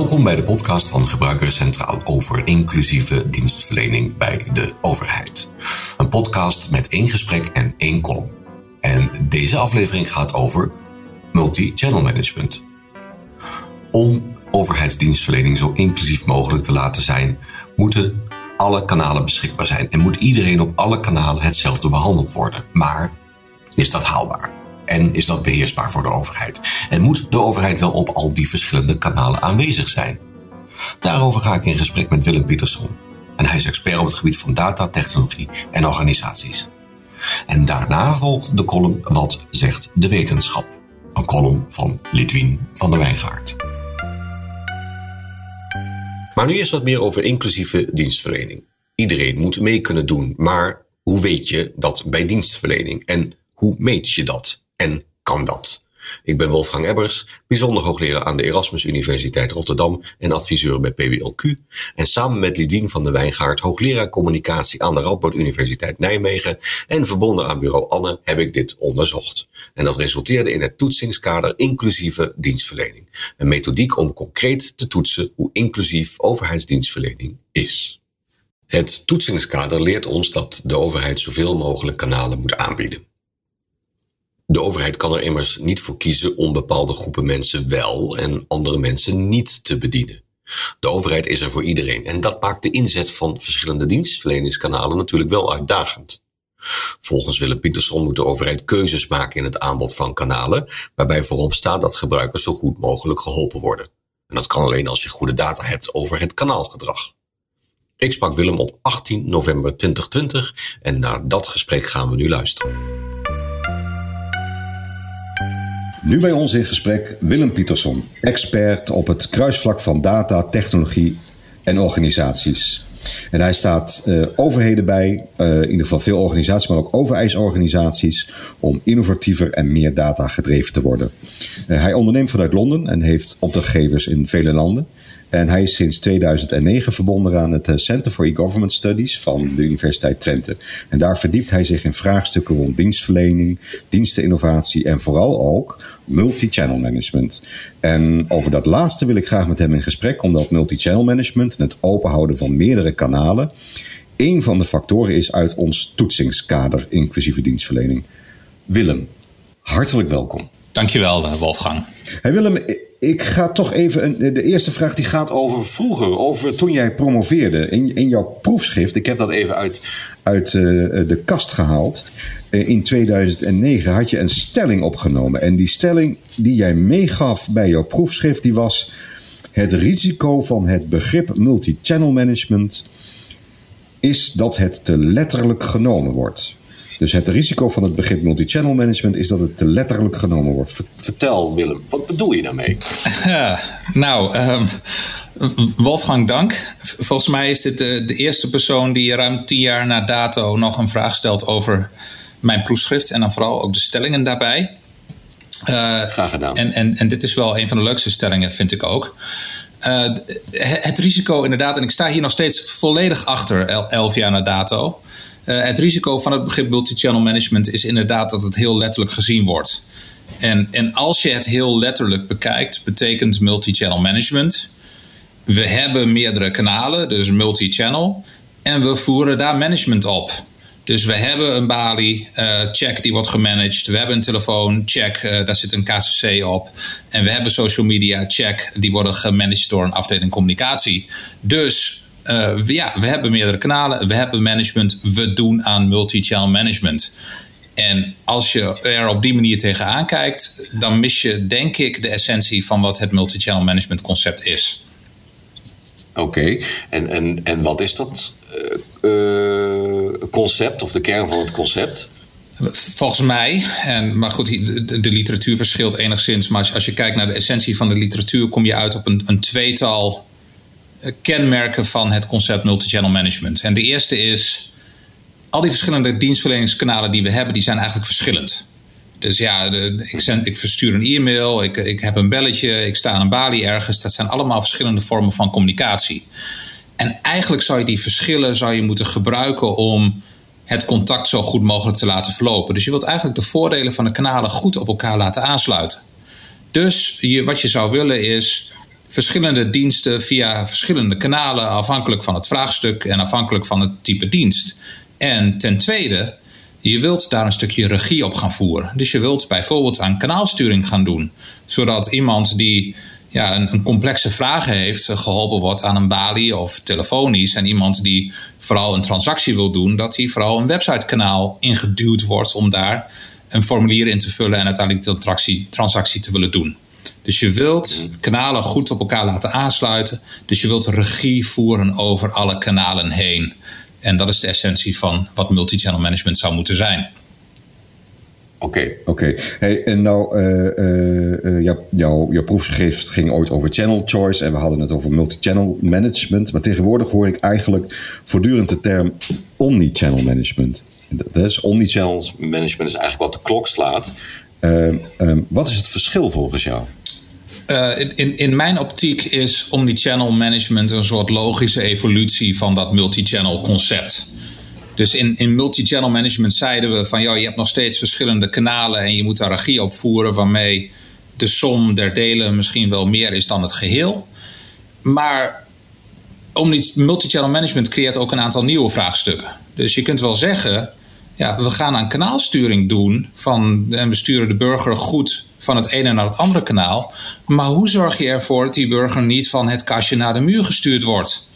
Welkom bij de podcast van Gebruikers Centraal over inclusieve dienstverlening bij de overheid. Een podcast met één gesprek en één column. En deze aflevering gaat over multi-channel management. Om overheidsdienstverlening zo inclusief mogelijk te laten zijn, moeten alle kanalen beschikbaar zijn en moet iedereen op alle kanalen hetzelfde behandeld worden. Maar is dat haalbaar? En is dat beheersbaar voor de overheid? En moet de overheid wel op al die verschillende kanalen aanwezig zijn? Daarover ga ik in gesprek met Willem Pietersson. En hij is expert op het gebied van data, technologie en organisaties. En daarna volgt de column Wat zegt de wetenschap? Een column van Lidwien van der Wijngaard. Maar nu is wat meer over inclusieve dienstverlening. Iedereen moet mee kunnen doen, maar hoe weet je dat bij dienstverlening? En hoe meet je dat? En kan dat? Ik ben Wolfgang Ebbers, bijzonder hoogleraar aan de Erasmus Universiteit Rotterdam en adviseur bij PBLQ. En samen met Lidwien van der Wijngaard, hoogleraar communicatie aan de Radboud Universiteit Nijmegen en verbonden aan bureau Anne, heb ik dit onderzocht. En dat resulteerde in het toetsingskader inclusieve dienstverlening. Een methodiek om concreet te toetsen hoe inclusief overheidsdienstverlening is. Het toetsingskader leert ons dat de overheid zoveel mogelijk kanalen moet aanbieden. De overheid kan er immers niet voor kiezen om bepaalde groepen mensen wel en andere mensen niet te bedienen. De overheid is er voor iedereen en dat maakt de inzet van verschillende dienstverleningskanalen natuurlijk wel uitdagend. Volgens Willem Pietersson moet de overheid keuzes maken in het aanbod van kanalen, waarbij voorop staat dat gebruikers zo goed mogelijk geholpen worden. En dat kan alleen als je goede data hebt over het kanaalgedrag. Ik sprak Willem op 18 november 2020 en naar dat gesprek gaan we nu luisteren. Nu bij ons in gesprek Willem Pietersson, expert op het kruisvlak van data, technologie en organisaties. En hij staat uh, overheden bij, uh, in ieder geval veel organisaties, maar ook overijsorganisaties, om innovatiever en meer data gedreven te worden. Uh, hij onderneemt vanuit Londen en heeft opdrachtgevers in vele landen. En hij is sinds 2009 verbonden aan het eh, Center for E-Government Studies van de Universiteit Twente. En daar verdiept hij zich in vraagstukken rond dienstverlening, diensteninnovatie en vooral ook multi-channel management. En over dat laatste wil ik graag met hem in gesprek, omdat multi-channel management en het openhouden van meerdere kanalen een van de factoren is uit ons toetsingskader inclusieve dienstverlening. Willem, hartelijk welkom. Dankjewel, eh, Wolfgang. Willem, ik ga toch even. De eerste vraag die gaat over vroeger, over toen jij promoveerde. In, in jouw proefschrift, ik heb dat even uit, uit uh, de kast gehaald. Uh, in 2009 had je een stelling opgenomen. En die stelling die jij meegaf bij jouw proefschrift, die was. Het risico van het begrip multi-channel management is dat het te letterlijk genomen wordt. Dus het risico van het begrip multi-channel management is dat het te letterlijk genomen wordt. Vertel Willem, wat bedoel je daarmee? nou, um, Wolfgang, dank. Volgens mij is dit de, de, eerste persoon die ruim tien jaar na dato nog een vraag stelt over mijn proefschrift en dan vooral ook de stellingen daarbij. Uh, Graag gedaan. En, en, en dit is wel een van de leukste stellingen, vind ik ook. Uh, het risico inderdaad, en ik sta hier nog steeds volledig achter, elf jaar na dato. Uh, het risico van het begrip multi-channel management is inderdaad dat het heel letterlijk gezien wordt. En, en als je het heel letterlijk bekijkt, betekent multi-channel management. We hebben meerdere kanalen, dus multi-channel. En we voeren daar management op. Dus we hebben een balie, uh, check, die wordt gemanaged. We hebben een telefoon, check, uh, daar zit een KCC op. En we hebben social media, check, die worden gemanaged door een afdeling communicatie. Dus uh, ja, we hebben meerdere kanalen, we hebben management, we doen aan multi-channel management. En als je er op die manier tegenaan kijkt, dan mis je denk ik de essentie van wat het multi-channel management concept is. Oké, en, en, en wat is dat uh, concept of de kern van het concept? Volgens mij, en, maar goed, de, de, literatuur verschilt enigszins. Maar als, als, je kijkt naar de essentie van de literatuur, kom je uit op een, een tweetal kenmerken van het concept multi-channel management. En de eerste is, al die verschillende dienstverleningskanalen die we hebben, die zijn eigenlijk verschillend. Dus ja, ik, ik verstuur een e-mail, ik, ik heb een belletje, ik sta aan een balie ergens. Dat zijn allemaal verschillende vormen van communicatie. En eigenlijk zou je die verschillen zou je moeten gebruiken om het contact zo goed mogelijk te laten verlopen. Dus je wilt eigenlijk de voordelen van de kanalen goed op elkaar laten aansluiten. Dus je, wat je zou willen is verschillende diensten via verschillende kanalen, afhankelijk van het vraagstuk en afhankelijk van het type dienst. En ten tweede, je wilt daar een stukje regie op gaan voeren. Dus je wilt bijvoorbeeld aan kanaalsturing gaan doen, zodat iemand die ja, een, een, complexe vraag heeft, geholpen wordt aan een balie of telefonisch. En iemand die vooral een transactie wil doen, dat hij vooral een website-kanaal ingeduwd wordt om daar een formulier in te vullen en uiteindelijk de transactie, transactie te willen doen. Dus je wilt kanalen goed op elkaar laten aansluiten. Dus je wilt regie voeren over alle kanalen heen. En dat is de essentie van wat multi-channel management zou moeten zijn. Oké. Oké. Hey, en nou, uh, uh, jouw, proefschrift ging ooit over channel choice en we hadden het over multi-channel management. Maar tegenwoordig hoor ik eigenlijk voortdurend de term omni-channel management. Dat is omni-channel management is eigenlijk wat de klok slaat. Wat is het verschil volgens jou? in, in, in mijn optiek is omni-channel management een soort logische evolutie van dat multi-channel concept. Dus in, in multi-channel management zeiden we van ja, je hebt nog steeds verschillende kanalen en je moet daar regie op voeren waarmee de som der delen misschien wel meer is dan het geheel. Maar multi-channel management creëert ook een aantal nieuwe vraagstukken. Dus je kunt wel zeggen, ja, we gaan aan kanaalsturing doen van, en we sturen de burger goed van het ene naar het andere kanaal. Maar hoe zorg je ervoor dat die burger niet van het kastje naar de muur gestuurd wordt?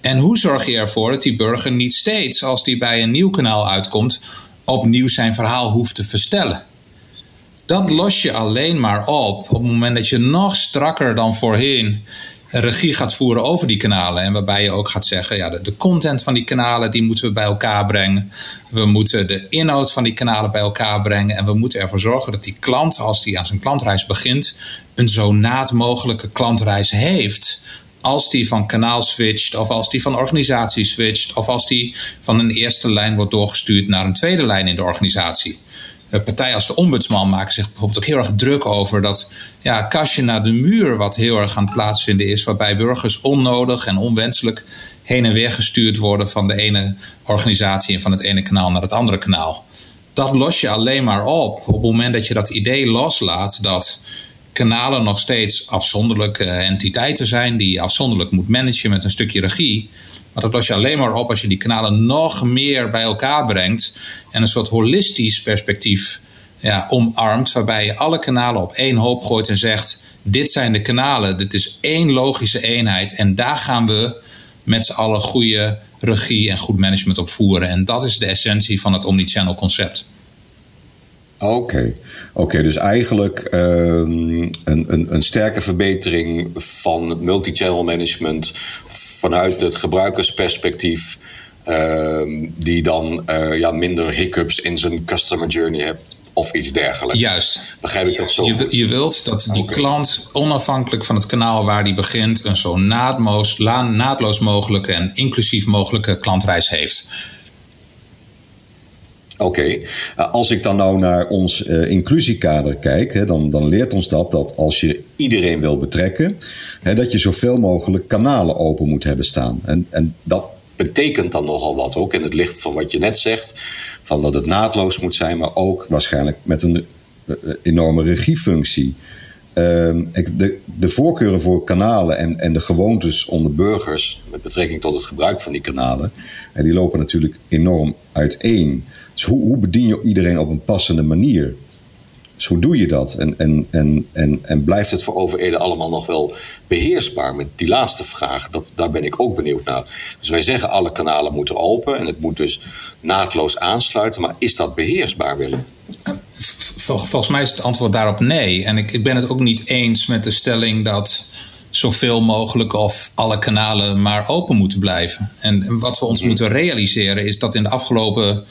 En hoe zorg je ervoor dat die burger niet steeds, als die bij een nieuw kanaal uitkomt, opnieuw zijn verhaal hoeft te verstellen? Dat los je alleen maar op op het moment dat je nog strakker dan voorheen regie gaat voeren over die kanalen. En waarbij je ook gaat zeggen, ja, de, content van die kanalen, die moeten we bij elkaar brengen. We moeten de inhoud van die kanalen bij elkaar brengen. En we moeten ervoor zorgen dat die klant, als die aan zijn klantreis begint, een zo naad mogelijke klantreis heeft als die van kanaal switcht, of als die van organisatie switcht, of als die van een eerste lijn wordt doorgestuurd naar een tweede lijn in de organisatie. Partijen als de ombudsman maken zich bijvoorbeeld ook heel erg druk over dat ja, kastje naar de muur, wat heel erg aan het plaatsvinden is, waarbij burgers onnodig en onwenselijk heen en weer gestuurd worden van de ene organisatie en van het ene kanaal naar het andere kanaal. Dat los je alleen maar op op het moment dat je dat idee loslaat dat kanalen nog steeds afzonderlijke entiteiten zijn die je afzonderlijk moet managen met een stukje regie. Maar dat los je alleen maar op als je die kanalen nog meer bij elkaar brengt en een soort holistisch perspectief ja, omarmt, waarbij je alle kanalen op één hoop gooit en zegt: dit zijn de kanalen, dit is één logische eenheid en daar gaan we met z'n allen goede regie en goed management op voeren. En dat is de essentie van het omnichannel concept. Oké, oké. dus eigenlijk ehm, een, een, een sterke verbetering van multi-channel management vanuit het gebruikersperspectief, ehm, die dan uh, ja, minder hiccups in zijn customer journey hebt. Of iets dergelijks. Juist. Begrijp ik dat zo? Je, je wilt dat die klant, onafhankelijk van het kanaal waar die begint, een zo naadloos, naadloos mogelijke en inclusief mogelijke klantreis heeft. Oké, eh, als ik dan nou naar ons uh, inclusiekader kijk, hè, dan, dan leert ons dat dat als je iedereen wil betrekken, hè, dat je zoveel mogelijk kanalen open moet hebben staan. En, en dat betekent dan nogal wat, ook in het licht van wat je net zegt, van dat het naadloos moet zijn, maar ook waarschijnlijk met een uh, enorme regiefunctie. Ehm, de, de, voorkeuren voor kanalen en, en de gewoontes onder burgers met betrekking tot het gebruik van die kanalen, en die lopen natuurlijk enorm uiteen. Dus hoe, hoe bedien je iedereen op een passende manier? Dus hoe doe je dat? En, en, en, en, en blijft het voor overheden allemaal nog wel beheersbaar? Met die laatste vraag, dat, daar ben ik ook benieuwd naar. Dus wij zeggen alle kanalen moeten open en het moet dus naadloos aansluiten. Maar is dat beheersbaar, Willem? Volgens mij is het antwoord daarop nee. En ik, ik ben het ook niet eens met de stelling dat zoveel mogelijk of alle kanalen maar open moeten blijven. En wat we ons mhm. moeten realiseren is dat in de afgelopen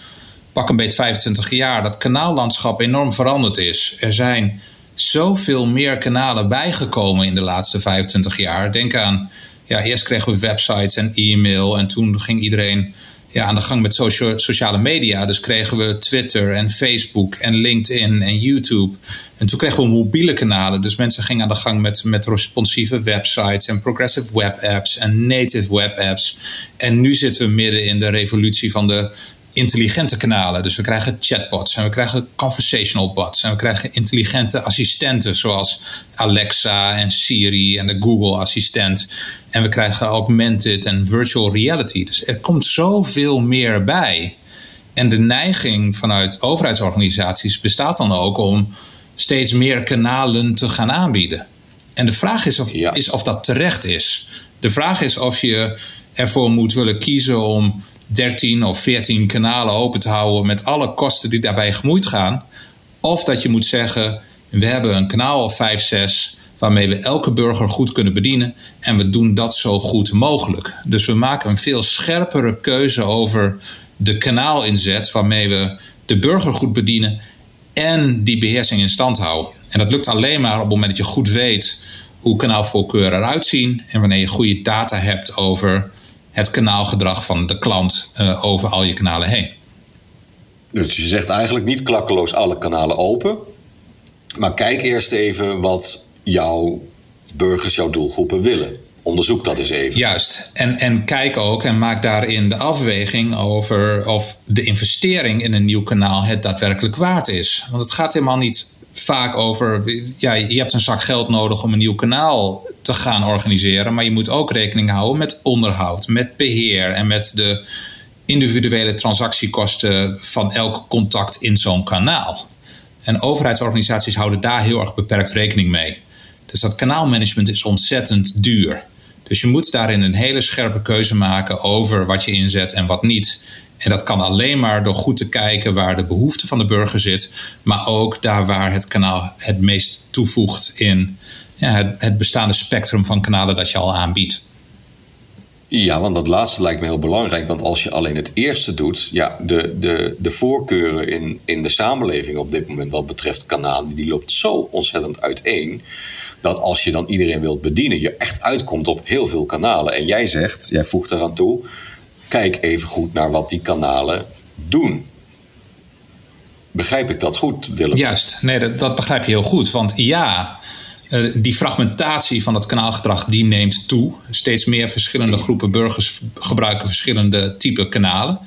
pak een beetje 25 jaar, dat kanaallandschap enorm veranderd is. Er zijn zoveel meer kanalen bijgekomen in de laatste 25 jaar. Denk aan, ja, eerst kregen we websites en e-mail en toen ging iedereen ja, aan de gang met sociale media. Dus kregen we Twitter en Facebook en LinkedIn en YouTube. En toen kregen we mobiele kanalen. Dus mensen gingen aan de gang met, met responsieve websites en progressive web apps en native web apps. En nu zitten we midden in de revolutie van de intelligente kanalen. Dus we krijgen chatbots en we krijgen conversational bots en we krijgen intelligente assistenten zoals Alexa en Siri en de Google assistent. En we krijgen augmented en virtual reality. Dus er komt zoveel meer bij. En de neiging vanuit overheidsorganisaties bestaat dan ook om steeds meer kanalen te gaan aanbieden. En de vraag is of, is of dat terecht is. De vraag is of je ervoor moet willen kiezen om 13 of 14 kanalen open te houden met alle kosten die daarbij gemoeid gaan. Of dat je moet zeggen: we hebben een kanaal of 5, 6 waarmee we elke burger goed kunnen bedienen en we doen dat zo goed mogelijk. Dus we maken een veel scherpere keuze over de kanaalinzet waarmee we de burger goed bedienen en die beheersing in stand houden. En dat lukt alleen maar op het moment dat je goed weet hoe kanaalvoorkeuren eruit zien en wanneer je goede data hebt over het kanaalgedrag van de klant uh, over al je kanalen heen. Dus je zegt eigenlijk niet klakkeloos alle kanalen open. Maar kijk eerst even wat jouw burgers, jouw doelgroepen willen. Onderzoek dat eens even. Juist. En, en kijk ook en maak daarin de afweging over of de investering in een nieuw kanaal het daadwerkelijk waard is. Want het gaat helemaal niet vaak over. Ja, je hebt een zak geld nodig om een nieuw kanaal te gaan organiseren. Maar je moet ook rekening houden met onderhoud, met beheer en met de individuele transactiekosten van elk contact in zo'n kanaal. En overheidsorganisaties houden daar heel erg beperkt rekening mee. Dus dat kanaalmanagement is ontzettend duur. Dus je moet daarin een hele scherpe keuze maken over wat je inzet en wat niet. En dat kan alleen maar door goed te kijken waar de behoefte van de burger zit, maar ook daar waar het kanaal het meest toevoegt in ja, het, het bestaande spectrum van kanalen dat je al aanbiedt. Ja, want dat laatste lijkt me heel belangrijk. Want als je alleen het eerste doet, ja, de, de, de voorkeuren in, in de samenleving op dit moment wat betreft kanalen, die loopt zo ontzettend uiteen. Dat als je dan iedereen wilt bedienen, je echt uitkomt op heel veel kanalen. En jij zegt, jij voegt eraan toe, kijk even goed naar wat die kanalen doen. Begrijp ik dat goed, Willem? Juist, nee, dat, dat begrijp je heel goed. Want ja, eh, die fragmentatie van het kanaalgedrag die neemt toe. Steeds meer verschillende groepen burgers gebruiken verschillende type kanalen.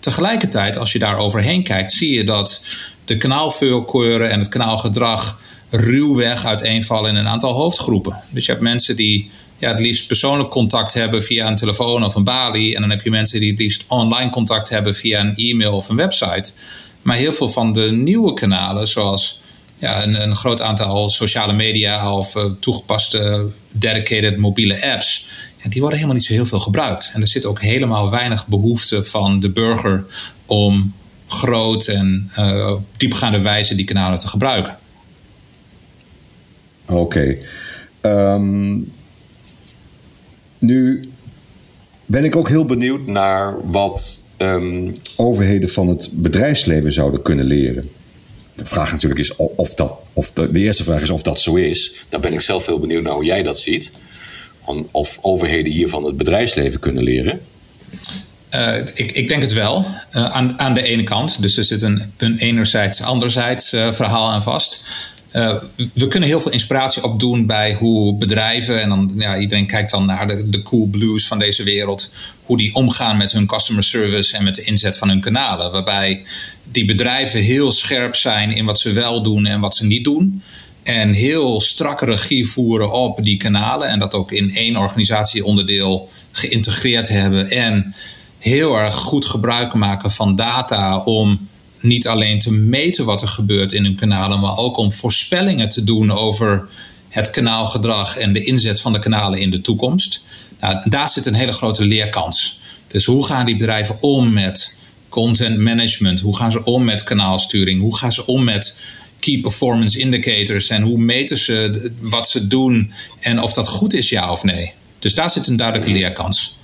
Tegelijkertijd, als je daar overheen kijkt, zie je dat de kanaalvoorkeuren en het kanaalgedrag ruwweg uiteenvallen in een aantal hoofdgroepen. Dus je hebt mensen die ja, het liefst persoonlijk contact hebben via een telefoon of een balie. En dan heb je mensen die het liefst online contact hebben via een e-mail of een website. Maar heel veel van de nieuwe kanalen, zoals ja, een, een groot aantal sociale media of uh, toegepaste dedicated mobiele apps, ja, die worden helemaal niet zo heel veel gebruikt. En er zit ook helemaal weinig behoefte van de burger om groot en uh, diepgaande wijze die kanalen te gebruiken. Oké. Ehm, nu ben ik ook heel benieuwd naar wat um, overheden van het bedrijfsleven zouden kunnen leren. De vraag natuurlijk is of dat, of de, eerste vraag is of dat zo is. Daar ben ik zelf heel benieuwd naar hoe jij dat ziet. Of overheden hier van het bedrijfsleven kunnen leren. Uh, ik, ik, denk het wel, uh, aan, aan, de ene kant. Dus er zit een, een enerzijds, anderzijds uh, verhaal aan vast. Uh, we kunnen heel veel inspiratie opdoen bij hoe bedrijven, en dan ja, iedereen kijkt dan naar de, de cool blues van deze wereld, hoe die omgaan met hun customer service en met de inzet van hun kanalen. Waarbij die bedrijven heel scherp zijn in wat ze wel doen en wat ze niet doen. En heel strakke regie voeren op die kanalen. En dat ook in één organisatieonderdeel geïntegreerd hebben. En heel erg goed gebruik maken van data om niet alleen te meten wat er gebeurt in hun kanalen, maar ook om voorspellingen te doen over het kanaalgedrag en de inzet van de kanalen in de toekomst. Nou, daar zit een hele grote leerkans. Dus hoe gaan die bedrijven om met content management? Hoe gaan ze om met kanaalsturing? Hoe gaan ze om met key performance indicators? En hoe meten ze wat ze doen en of dat goed is, ja of nee? Dus daar zit een duidelijke leerkans.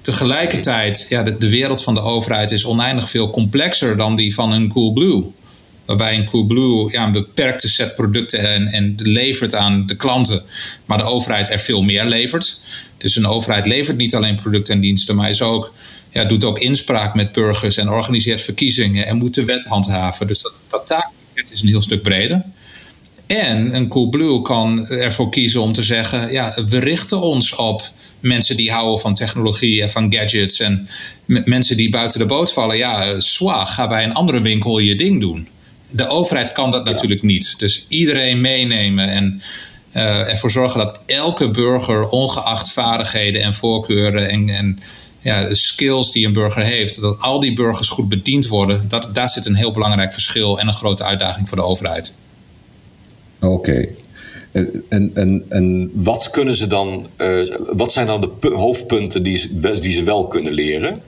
Tegelijkertijd, ja, de, wereld van de overheid is oneindig veel complexer dan die van een Coolblue. Waarbij een Coolblue ja, een beperkte set producten en, en levert aan de klanten, maar de overheid er veel meer levert. Dus een overheid levert niet alleen producten en diensten, maar is ook, ja, doet ook inspraak met burgers en organiseert verkiezingen en moet de wet handhaven. Dus dat, dat is een heel stuk breder. En een Coolblue kan ervoor kiezen om te zeggen: ja, we richten ons op mensen die houden van technologie en van gadgets. En mensen die buiten de boot vallen. Ja, zwaar, ga bij een andere winkel je ding doen. De overheid kan dat natuurlijk niet. Dus iedereen meenemen en uh, ervoor zorgen dat elke burger, ongeacht vaardigheden en voorkeuren en, en ja, de skills die een burger heeft, dat al die burgers goed bediend worden, dat, daar zit een heel belangrijk verschil en een grote uitdaging voor de overheid. Oké. En, en, en, wat kunnen ze dan, uh, wat zijn dan de hoofdpunten die, die ze wel kunnen leren?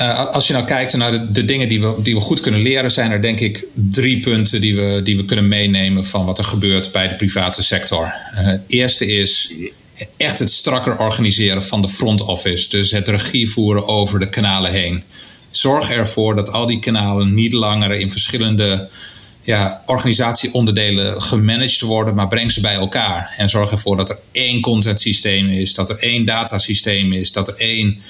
Uh, als je nou kijkt naar de, dingen die we, die we goed kunnen leren, zijn er denk ik drie punten die we, die we kunnen meenemen van wat er gebeurt bij de private sector. Het eerste is echt het strakker organiseren van de front office. Dus het regie voeren over de kanalen heen. Zorg ervoor dat al die kanalen niet langer in verschillende ja, organisatieonderdelen gemanaged worden, maar breng ze bij elkaar. En zorg ervoor dat er één contentsysteem is, dat er één datasysteem is, dat er één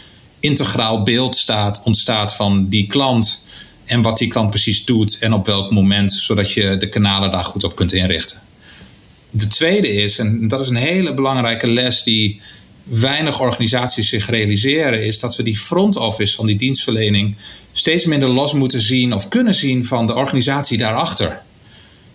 integraal beeld staat, ontstaat van die klant en wat die klant precies doet en op welk moment, zodat je de kanalen daar goed op kunt inrichten. De tweede is, en dat is een hele belangrijke les die weinig organisaties zich realiseren, is dat we die front office van die dienstverlening steeds minder los moeten zien of kunnen zien van de organisatie daarachter.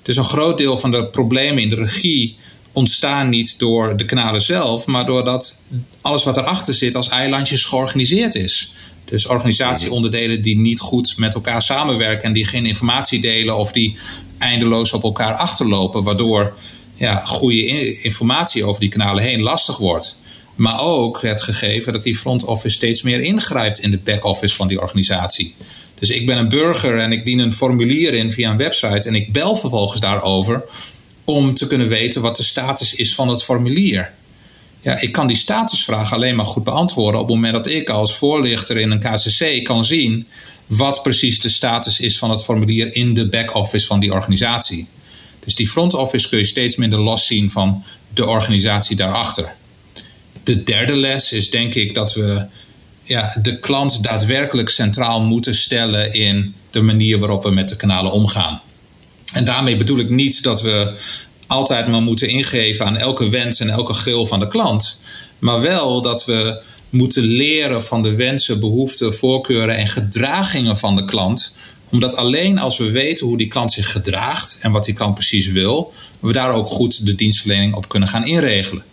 Dus een groot deel van de problemen in de regie ontstaan niet door de kanalen zelf, maar doordat alles wat erachter zit als eilandjes georganiseerd is. Dus organisatieonderdelen die niet goed met elkaar samenwerken en die geen informatie delen of die eindeloos op elkaar achterlopen, waardoor ja, goede informatie over die kanalen heen lastig wordt. Maar ook het gegeven dat die front office steeds meer ingrijpt in de back office van die organisatie. Dus ik ben een burger en ik dien een formulier in via een website en ik bel vervolgens daarover om te kunnen weten wat de status is van het formulier. Ja, ik kan die statusvraag alleen maar goed beantwoorden op het moment dat ik als voorlichter in een KCC kan zien wat precies de status is van het formulier in de back-office van die organisatie. Dus die front office kun je steeds minder los zien van de organisatie daarachter. De derde les is denk ik dat we ja, de klant daadwerkelijk centraal moeten stellen in de manier waarop we met de kanalen omgaan. En daarmee bedoel ik niet dat we altijd maar moeten ingeven aan elke wens en elke gil van de klant. Maar wel dat we moeten leren van de wensen, behoeften, voorkeuren en gedragingen van de klant. Omdat alleen als we weten hoe die klant zich gedraagt en wat die klant precies wil, we daar ook goed de dienstverlening op kunnen gaan inregelen.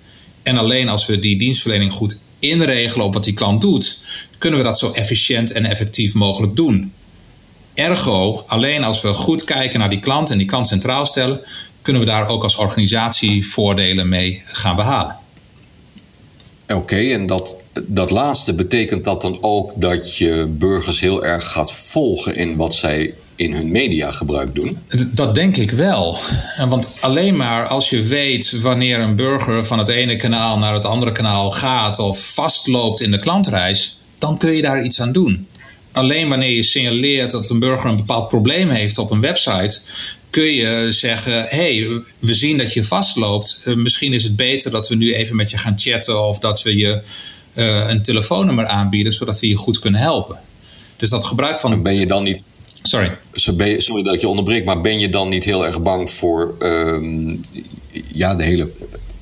En alleen als we die dienstverlening goed inregelen op wat die klant doet, kunnen we dat zo efficiënt en effectief mogelijk doen. Ergo, alleen als we goed kijken naar die klant en die klant centraal stellen, kunnen we daar ook als organisatie voordelen mee gaan behalen. Oké, en dat, dat laatste betekent dat dan ook dat je burgers heel erg gaat volgen in wat zij in hun media gebruik doen? Dat denk ik wel. Want alleen maar als je weet wanneer een burger van het ene kanaal naar het andere kanaal gaat of vastloopt in de klantreis, dan kun je daar iets aan doen alleen wanneer je signaleert dat een burger een bepaald probleem heeft op een website, kun je zeggen: hey, we zien dat je vastloopt. Uh, misschien is het beter dat we nu even met je gaan chatten of dat we je uh, een telefoonnummer aanbieden, zodat we je goed kunnen helpen. Dus dat gebruik van. Ben je dan niet. Sorry. Sorry dat ik je onderbreek, maar ben je dan niet heel erg bang voor uh, ja, de hele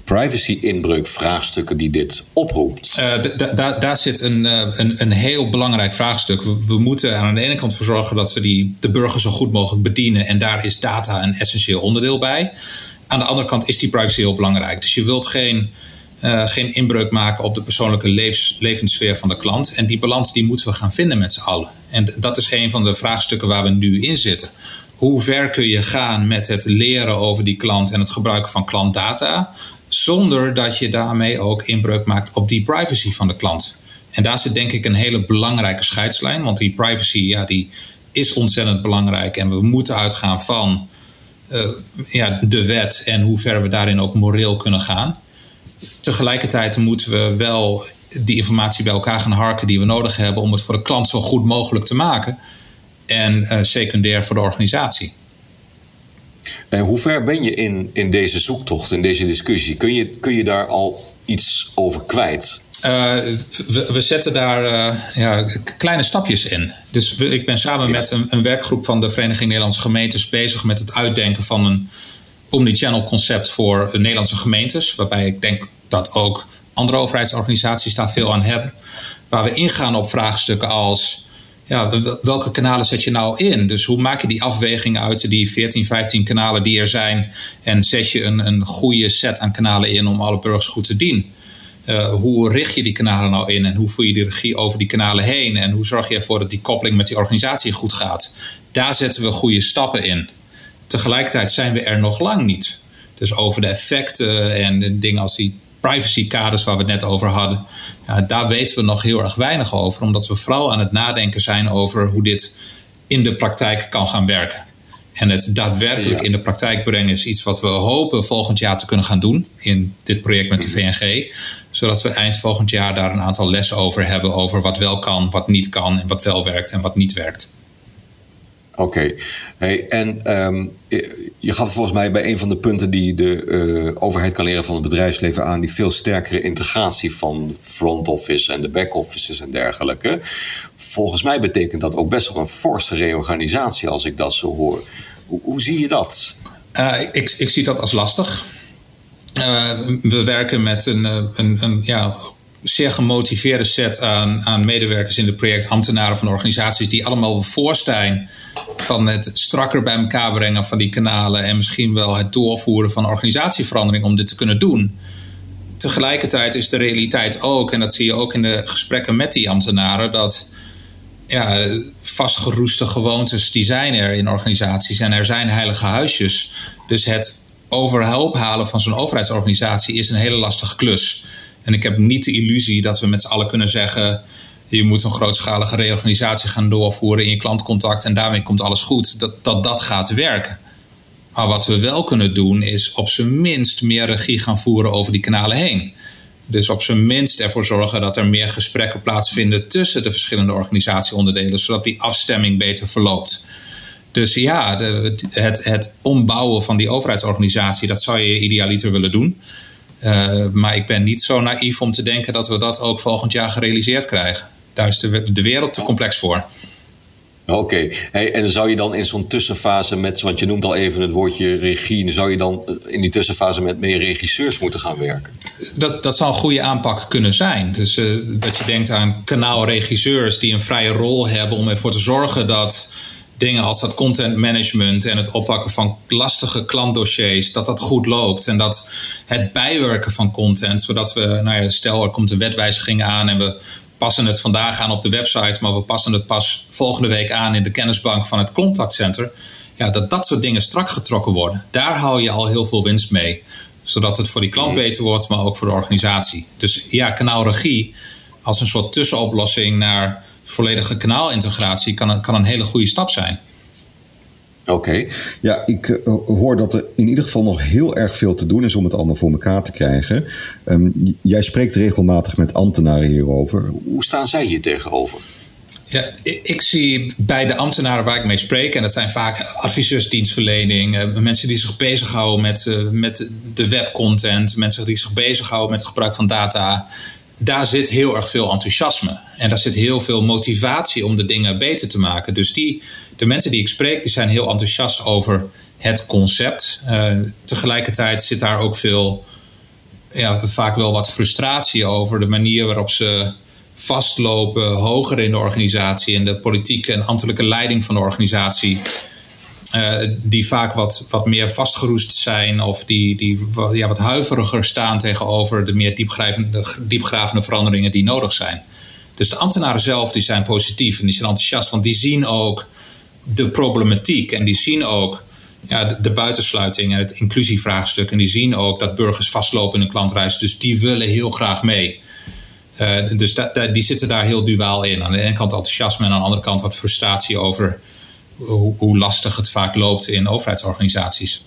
privacy-inbreuk-vraagstukken die dit oproept? Uh, daar zit een, uh, een, een, heel belangrijk vraagstuk. We, we, moeten aan de ene kant voor zorgen dat we die, de burger zo goed mogelijk bedienen. En daar is data een essentieel onderdeel bij. Aan de andere kant is die privacy heel belangrijk. Dus je wilt geen, uh, geen inbreuk maken op de persoonlijke levens, levenssfeer van de klant. En die balans die moeten we gaan vinden met z'n allen. En dat is een van de vraagstukken waar we nu in zitten. Hoe ver kun je gaan met het leren over die klant en het gebruiken van klantdata? zonder dat je daarmee ook inbreuk maakt op die privacy van de klant. En daar zit denk ik een hele belangrijke scheidslijn, want die privacy ja, die is ontzettend belangrijk en we moeten uitgaan van uh, ja, de wet en hoe ver we daarin ook moreel kunnen gaan. Tegelijkertijd moeten we wel die informatie bij elkaar gaan harken die we nodig hebben om het voor de klant zo goed mogelijk te maken en uh, secundair voor de organisatie. En hoe ver ben je in, in deze zoektocht, in deze discussie? Kun je, kun je daar al iets over kwijt? Uh, we, we, zetten daar uh, ja, kleine stapjes in. Dus we, ik ben samen ja. met een, een, werkgroep van de Vereniging Nederlandse Gemeentes bezig met het uitdenken van een omnichannel concept voor Nederlandse gemeentes. Waarbij ik denk dat ook andere overheidsorganisaties daar veel aan hebben. Waar we ingaan op vraagstukken als ja, welke kanalen zet je nou in? Dus hoe maak je die afweging uit die 14, 15 kanalen die er zijn? En zet je een, een goede set aan kanalen in om alle burgers goed te dienen? Uh, hoe richt je die kanalen nou in en hoe voer je de regie over die kanalen heen? En hoe zorg je ervoor dat die koppeling met die organisatie goed gaat? Daar zetten we goede stappen in. Tegelijkertijd zijn we er nog lang niet. Dus over de effecten en de dingen als die privacy-kaders waar we het net over hadden, ja, daar weten we nog heel erg weinig over, omdat we vooral aan het nadenken zijn over hoe dit in de praktijk kan gaan werken. En het daadwerkelijk in de praktijk brengen is iets wat we hopen volgend jaar te kunnen gaan doen in dit project met de VNG. Zodat we eind volgend jaar daar een aantal lessen over hebben over wat wel kan, wat niet kan en wat wel werkt en wat niet werkt. Oké. Hey, en um, je gaf volgens mij bij een van de punten die de uh, overheid kan leren van het bedrijfsleven aan, die veel sterkere integratie van front office en de back offices en dergelijke. Volgens mij betekent dat ook best wel een forse reorganisatie als ik dat zo hoor. Hoe, hoe zie je dat? Uh, ik, ik zie dat als lastig. Uh, we werken met een, een, een ja, zeer gemotiveerde set aan, aan medewerkers in het project, ambtenaren van organisaties, die allemaal voorstaan van het strakker bij elkaar brengen van die kanalen en misschien wel het doorvoeren van organisatieverandering om dit te kunnen doen. Tegelijkertijd is de realiteit ook, en dat zie je ook in de gesprekken met die ambtenaren, dat ja, vastgeroeste gewoontes die zijn er in organisaties en er zijn heilige huisjes. Dus het overhoop halen van zo'n overheidsorganisatie is een hele lastige klus. En ik heb niet de illusie dat we met z'n allen kunnen zeggen: je moet een grootschalige reorganisatie gaan doorvoeren in je klantcontact en daarmee komt alles goed. Dat dat, dat gaat werken. Maar wat we wel kunnen doen is op zijn minst meer regie gaan voeren over die kanalen heen. Dus op zijn minst ervoor zorgen dat er meer gesprekken plaatsvinden tussen de verschillende organisatieonderdelen, zodat die afstemming beter verloopt. Dus ja, het, het ombouwen van die overheidsorganisatie, dat zou je idealiter willen doen. Uh, maar ik ben niet zo naïef om te denken dat we dat ook volgend jaar gerealiseerd krijgen. Daar is de, de wereld te complex voor. Oké, hey, en zou je dan in zo'n tussenfase met, want je noemt al even het woordje regie, zou je dan in die tussenfase met meer regisseurs moeten gaan werken? Dat, dat zou een goede aanpak kunnen zijn. Dus uh, dat je denkt aan kanaalregisseurs die een vrije rol hebben om ervoor te zorgen dat dingen als dat content management en het oppakken van lastige klantdossiers, dat dat goed loopt. En dat het bijwerken van content, zodat we, nou ja, stel er komt een wetwijziging aan en we passen het vandaag aan op de website, maar we passen het pas volgende week aan in de kennisbank van het contactcenter. Ja, dat dat soort dingen strak getrokken worden. Daar hou je al heel veel winst mee. Zodat het voor die klant beter wordt, maar ook voor de organisatie. Dus ja, kanaalregie als een soort tussenoplossing naar volledige kanaalintegratie kan, kan een hele goede stap zijn. Oké. Ja, ik uh, hoor dat er in ieder geval nog heel erg veel te doen is om het allemaal voor elkaar te krijgen. Um, jij spreekt regelmatig met ambtenaren hierover. Hoe staan zij hier tegenover? Ja, ik zie bij de ambtenaren waar ik mee spreek, en dat zijn vaak adviseursdienstverlening, uh, mensen die zich bezighouden met, uh, met de webcontent, mensen die zich bezighouden met het gebruik van data, daar zit heel erg veel enthousiasme. En daar zit heel veel motivatie om de dingen beter te maken. Dus die, de mensen die ik spreek, die zijn heel enthousiast over het concept. Uh, tegelijkertijd zit daar ook veel, ja, vaak wel wat frustratie over de manier waarop ze vastlopen, hoger in de organisatie en de politieke en ambtelijke leiding van de organisatie. Uh, die vaak wat, wat meer vastgeroest zijn of die, die ja, wat huiveriger staan tegenover de meer diepgravende, diepgravende veranderingen die nodig zijn. Dus de ambtenaren zelf die zijn positief en die zijn enthousiast, want die zien ook de problematiek en die zien ook ja, de, buitensluiting en het inclusievraagstuk. En die zien ook dat burgers vastlopen in een klantreis, dus die willen heel graag mee. Uh, dus die zitten daar heel duaal in. Aan de ene kant enthousiasme en aan de andere kant wat frustratie over hoe, hoe lastig het vaak loopt in overheidsorganisaties.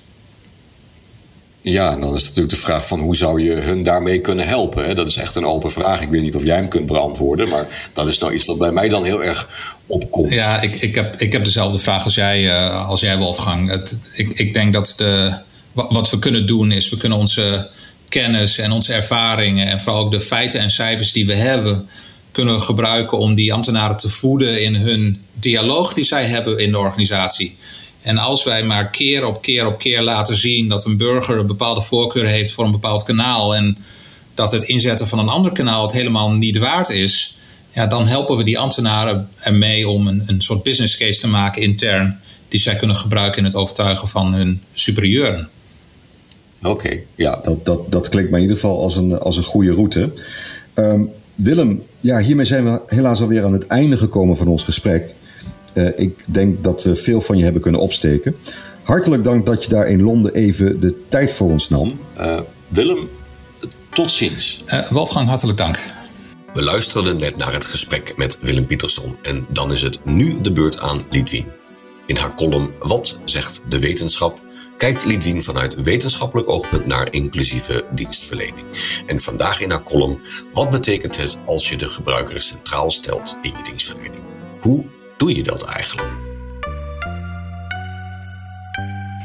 Ja, en dan is natuurlijk de vraag van hoe zou je hun daarmee kunnen helpen? Dat is echt een open vraag. Ik weet niet of jij hem kunt beantwoorden, maar dat is nou iets wat bij mij dan heel erg opkomt. Ja, ik, ik, heb, ik heb dezelfde vraag als jij, uh, als jij Wolfgang. Het, ik, ik denk dat de, wat we kunnen doen is, we kunnen onze kennis en onze ervaringen en vooral ook de feiten en cijfers die we hebben, kunnen gebruiken om die ambtenaren te voeden in hun dialoog die zij hebben in de organisatie. En als wij maar keer op keer op keer laten zien dat een burger een bepaalde voorkeur heeft voor een bepaald kanaal en dat het inzetten van een ander kanaal het helemaal niet waard is, ja, dan helpen we die ambtenaren ermee om een, een soort business case te maken intern, die zij kunnen gebruiken in het overtuigen van hun superieuren. Oké, ja, dat, dat, dat klinkt me in ieder geval als een, als een goede route. Um, Willem, ja, hiermee zijn we helaas alweer aan het einde gekomen van ons gesprek. Uh, ik denk dat we veel van je hebben kunnen opsteken. Hartelijk dank dat je daar in Londen even de tijd voor ons nam. Uh, Willem, tot ziens. Uh, Wolfgang, hartelijk dank. We luisterden net naar het gesprek met Willem Pietersson en dan is het nu de beurt aan Lidwien. In haar column Wat zegt de wetenschap kijkt Lidwien vanuit wetenschappelijk oogpunt naar inclusieve dienstverlening. En vandaag in haar column Wat betekent het als je de gebruiker centraal stelt in je dienstverlening? Hoe doe je dat eigenlijk?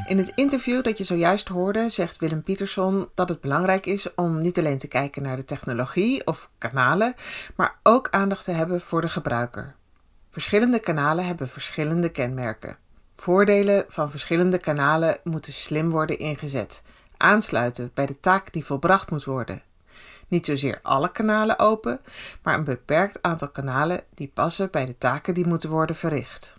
In het interview dat je zojuist hoorde, zegt Willem Pietersson dat het belangrijk is om niet alleen te kijken naar de technologie of kanalen, maar ook aandacht te hebben voor de gebruiker. Verschillende kanalen hebben verschillende kenmerken. Voordelen van verschillende kanalen moeten slim worden ingezet, aansluiten bij de taak die volbracht moet worden. Niet zozeer alle kanalen open, maar een beperkt aantal kanalen die passen bij de taken die moeten worden verricht.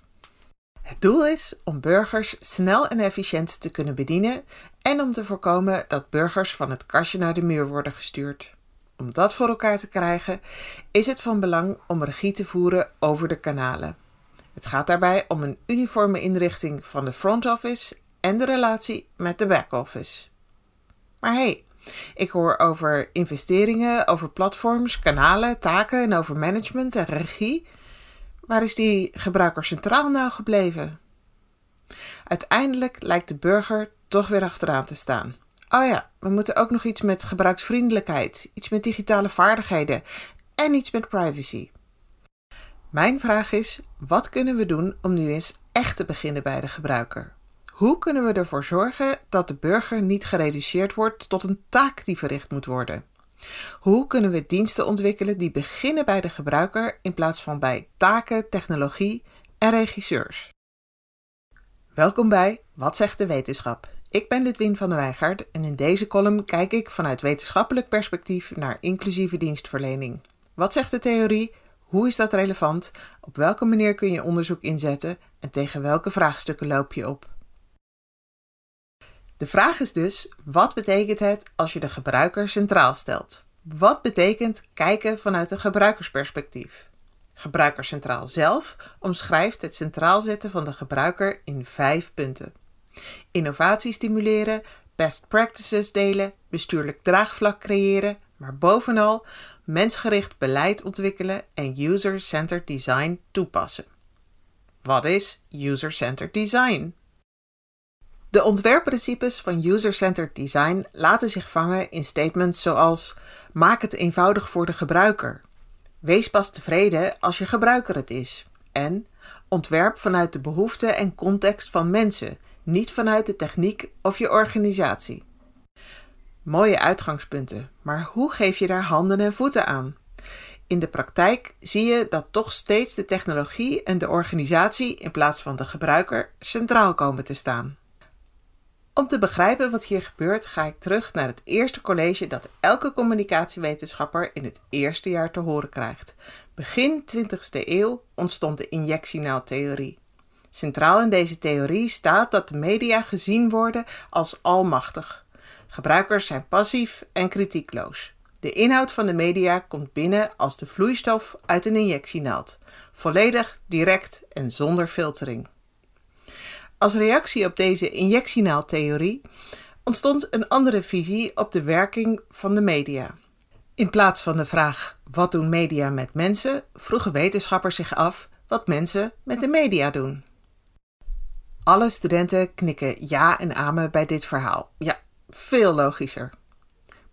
Het doel is om burgers snel en efficiënt te kunnen bedienen en om te voorkomen dat burgers van het kastje naar de muur worden gestuurd. Om dat voor elkaar te krijgen, is het van belang om regie te voeren over de kanalen. Het gaat daarbij om een uniforme inrichting van de front office en de relatie met de back office. Maar hey, ik hoor over investeringen, over platforms, kanalen, taken en over management en regie. Waar is die gebruiker centraal nou gebleven? Uiteindelijk lijkt de burger toch weer achteraan te staan. Oh ja, we moeten ook nog iets met gebruiksvriendelijkheid, iets met digitale vaardigheden en iets met privacy. Mijn vraag is: wat kunnen we doen om nu eens echt te beginnen bij de gebruiker? Hoe kunnen we ervoor zorgen dat de burger niet gereduceerd wordt tot een taak die verricht moet worden? Hoe kunnen we diensten ontwikkelen die beginnen bij de gebruiker in plaats van bij taken, technologie en regisseurs? Welkom bij Wat zegt de wetenschap? Ik ben Lidwin van der Weijgaard en in deze column kijk ik vanuit wetenschappelijk perspectief naar inclusieve dienstverlening. Wat zegt de theorie? Hoe is dat relevant? Op welke manier kun je onderzoek inzetten en tegen welke vraagstukken loop je op? De vraag is dus: wat betekent het als je de gebruiker centraal stelt? Wat betekent kijken vanuit een gebruikersperspectief? Gebruikercentraal zelf omschrijft het centraal zetten van de gebruiker in vijf punten: innovatie stimuleren, best practices delen, bestuurlijk draagvlak creëren, maar bovenal mensgericht beleid ontwikkelen en user-centered design toepassen. Wat is user-centered design? De ontwerpprincipes van user-centered design laten zich vangen in statements zoals: maak het eenvoudig voor de gebruiker. Wees pas tevreden als je gebruiker het is. En ontwerp vanuit de behoeften en context van mensen, niet vanuit de techniek of je organisatie. Mooie uitgangspunten, maar hoe geef je daar handen en voeten aan? In de praktijk zie je dat toch steeds de technologie en de organisatie in plaats van de gebruiker centraal komen te staan. Om te begrijpen wat hier gebeurt, ga ik terug naar het eerste college dat elke communicatiewetenschapper in het eerste jaar te horen krijgt. Begin 20e eeuw ontstond de injectienaaltheorie. Centraal in deze theorie staat dat de media gezien worden als almachtig. Gebruikers zijn passief en kritiekloos. De inhoud van de media komt binnen als de vloeistof uit een injectienaald, volledig, direct en zonder filtering. Als reactie op deze injectienaaldtheorie ontstond een andere visie op de werking van de media. In plaats van de vraag wat doen media met mensen, vroegen wetenschappers zich af wat mensen met de media doen. Alle studenten knikken ja en amen bij dit verhaal. Ja, veel logischer.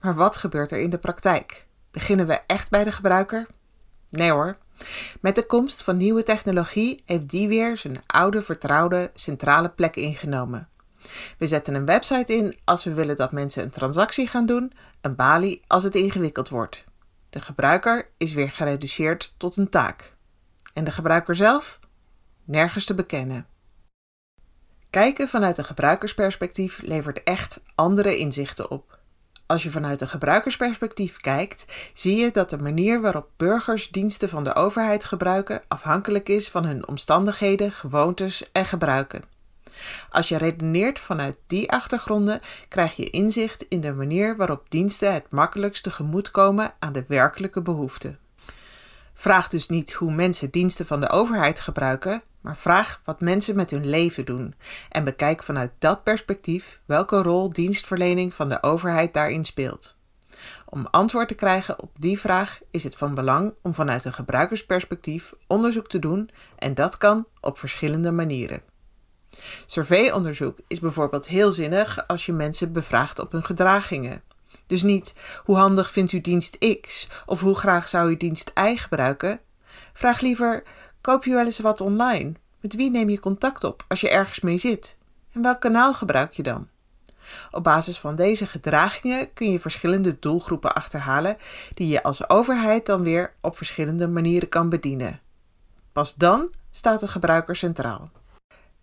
Maar wat gebeurt er in de praktijk? Beginnen we echt bij de gebruiker? Nee hoor. Met de komst van nieuwe technologie heeft die weer zijn oude vertrouwde centrale plek ingenomen. We zetten een website in als we willen dat mensen een transactie gaan doen, een balie als het ingewikkeld wordt. De gebruiker is weer gereduceerd tot een taak. En de gebruiker zelf? Nergens te bekennen. Kijken vanuit een gebruikersperspectief levert echt andere inzichten op. Als je vanuit een gebruikersperspectief kijkt, zie je dat de manier waarop burgers diensten van de overheid gebruiken afhankelijk is van hun omstandigheden, gewoontes en gebruiken. Als je redeneert vanuit die achtergronden, krijg je inzicht in de manier waarop diensten het makkelijkst tegemoetkomen aan de werkelijke behoeften. Vraag dus niet hoe mensen diensten van de overheid gebruiken, maar vraag wat mensen met hun leven doen en bekijk vanuit dat perspectief welke rol dienstverlening van de overheid daarin speelt. Om antwoord te krijgen op die vraag is het van belang om vanuit een gebruikersperspectief onderzoek te doen en dat kan op verschillende manieren. Surveyonderzoek is bijvoorbeeld heel zinnig als je mensen bevraagt op hun gedragingen. Dus niet hoe handig vindt u dienst X of hoe graag zou u dienst Y gebruiken. Vraag liever: koop je wel eens wat online? Met wie neem je contact op als je ergens mee zit? En welk kanaal gebruik je dan? Op basis van deze gedragingen kun je verschillende doelgroepen achterhalen die je als overheid dan weer op verschillende manieren kan bedienen. Pas dan staat de gebruiker centraal.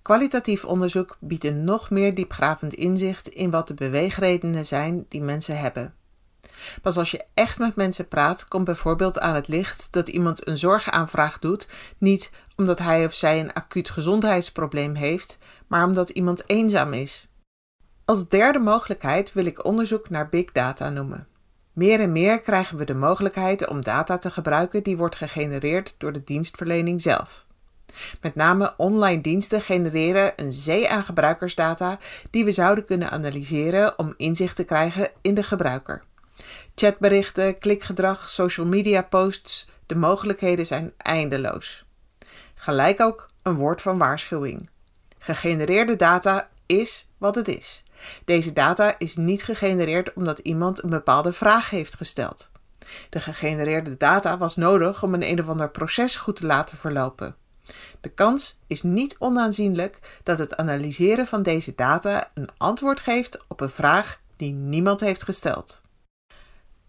Kwalitatief onderzoek biedt een nog meer diepgravend inzicht in wat de beweegredenen zijn die mensen hebben. Pas als je echt met mensen praat, komt bijvoorbeeld aan het licht dat iemand een zorgaanvraag doet, niet omdat hij of zij een acuut gezondheidsprobleem heeft, maar omdat iemand eenzaam is. Als derde mogelijkheid wil ik onderzoek naar big data noemen. Meer en meer krijgen we de mogelijkheid om data te gebruiken die wordt gegenereerd door de dienstverlening zelf. Met name online diensten genereren een zee aan gebruikersdata die we zouden kunnen analyseren om inzicht te krijgen in de gebruiker. Chatberichten, klikgedrag, social media posts, de mogelijkheden zijn eindeloos. Gelijk ook een woord van waarschuwing. Gegenereerde data is wat het is. Deze data is niet gegenereerd omdat iemand een bepaalde vraag heeft gesteld. De gegenereerde data was nodig om een een of ander proces goed te laten verlopen. De kans is niet onaanzienlijk dat het analyseren van deze data een antwoord geeft op een vraag die niemand heeft gesteld.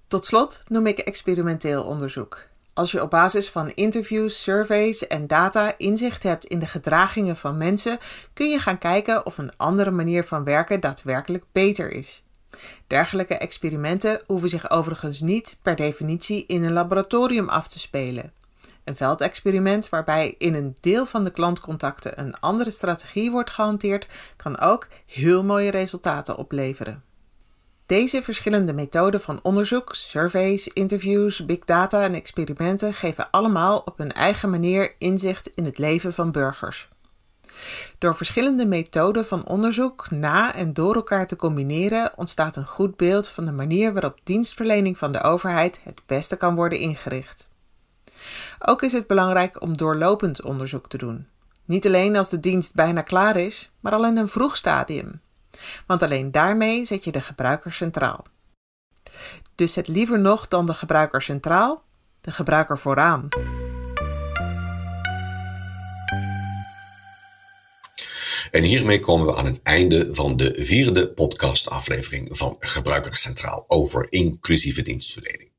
Tot slot noem ik experimenteel onderzoek. Als je op basis van interviews, surveys en data inzicht hebt in de gedragingen van mensen, kun je gaan kijken of een andere manier van werken daadwerkelijk beter is. Dergelijke experimenten hoeven zich overigens niet per definitie in een laboratorium af te spelen. Een veldexperiment waarbij in een deel van de klantcontacten een andere strategie wordt gehanteerd, kan ook heel mooie resultaten opleveren. Deze verschillende methoden van onderzoek, surveys, interviews, big data en experimenten geven allemaal op hun eigen manier inzicht in het leven van burgers. Door verschillende methoden van onderzoek na en door elkaar te combineren ontstaat een goed beeld van de manier waarop dienstverlening van de overheid het beste kan worden ingericht. Ook is het belangrijk om doorlopend onderzoek te doen. Niet alleen als de dienst bijna klaar is, maar al in een vroeg stadium. Want alleen daarmee zet je de gebruiker centraal. Dus zet liever nog dan de gebruiker centraal, de gebruiker vooraan. En hiermee komen we aan het einde van de vierde podcastaflevering van Gebruiker Centraal over inclusieve dienstverlening.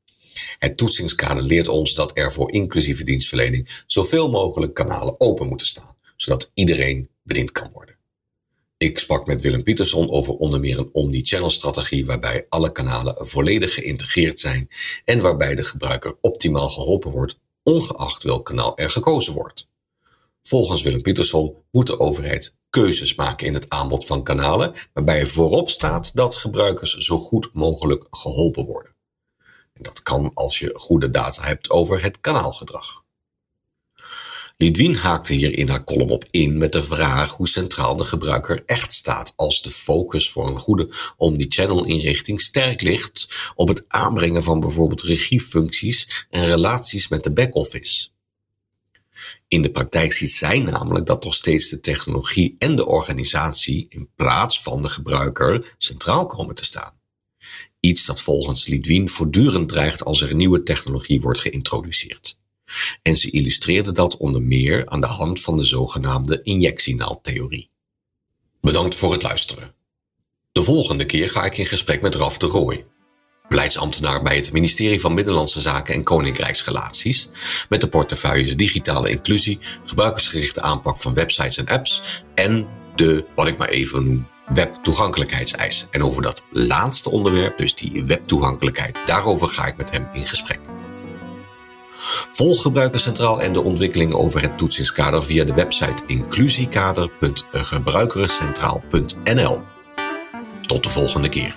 Het toetsingskader leert ons dat er voor inclusieve dienstverlening zoveel mogelijk kanalen open moeten staan, zodat iedereen bediend kan worden. Ik sprak met Willem Pietersson over onder meer een omni-channel strategie waarbij alle kanalen volledig geïntegreerd zijn en waarbij de gebruiker optimaal geholpen wordt, ongeacht welk kanaal er gekozen wordt. Volgens Willem Pietersson moet de overheid keuzes maken in het aanbod van kanalen, waarbij voorop staat dat gebruikers zo goed mogelijk geholpen worden. En dat kan als je goede data hebt over het kanaalgedrag. Lidwien haakte hier in haar column op in met de vraag hoe centraal de gebruiker echt staat als de focus voor een goede omnichannel inrichting sterk ligt op het aanbrengen van bijvoorbeeld regiefuncties en relaties met de backoffice. In de praktijk ziet zij namelijk dat nog steeds de technologie en de organisatie in plaats van de gebruiker centraal komen te staan. Iets dat volgens Lidwien voortdurend dreigt als er nieuwe technologie wordt geïntroduceerd. En ze illustreerde dat onder meer aan de hand van de zogenaamde injectienaaldtheorie. Bedankt voor het luisteren. De volgende keer ga ik in gesprek met Raf de Rooij, beleidsambtenaar bij het ministerie van Binnenlandse Zaken en Koninkrijksrelaties, met de portefeuilles digitale inclusie, gebruikersgerichte aanpak van websites en apps en de, wat ik maar even noem, webtoegankelijkheidseisen. En over dat laatste onderwerp, dus die webtoegankelijkheid, daarover ga ik met hem in gesprek. Volg Gebruikerscentraal en de ontwikkelingen over het toetsingskader via de website inclusiekader.gebruikerscentraal.nl. Tot de volgende keer.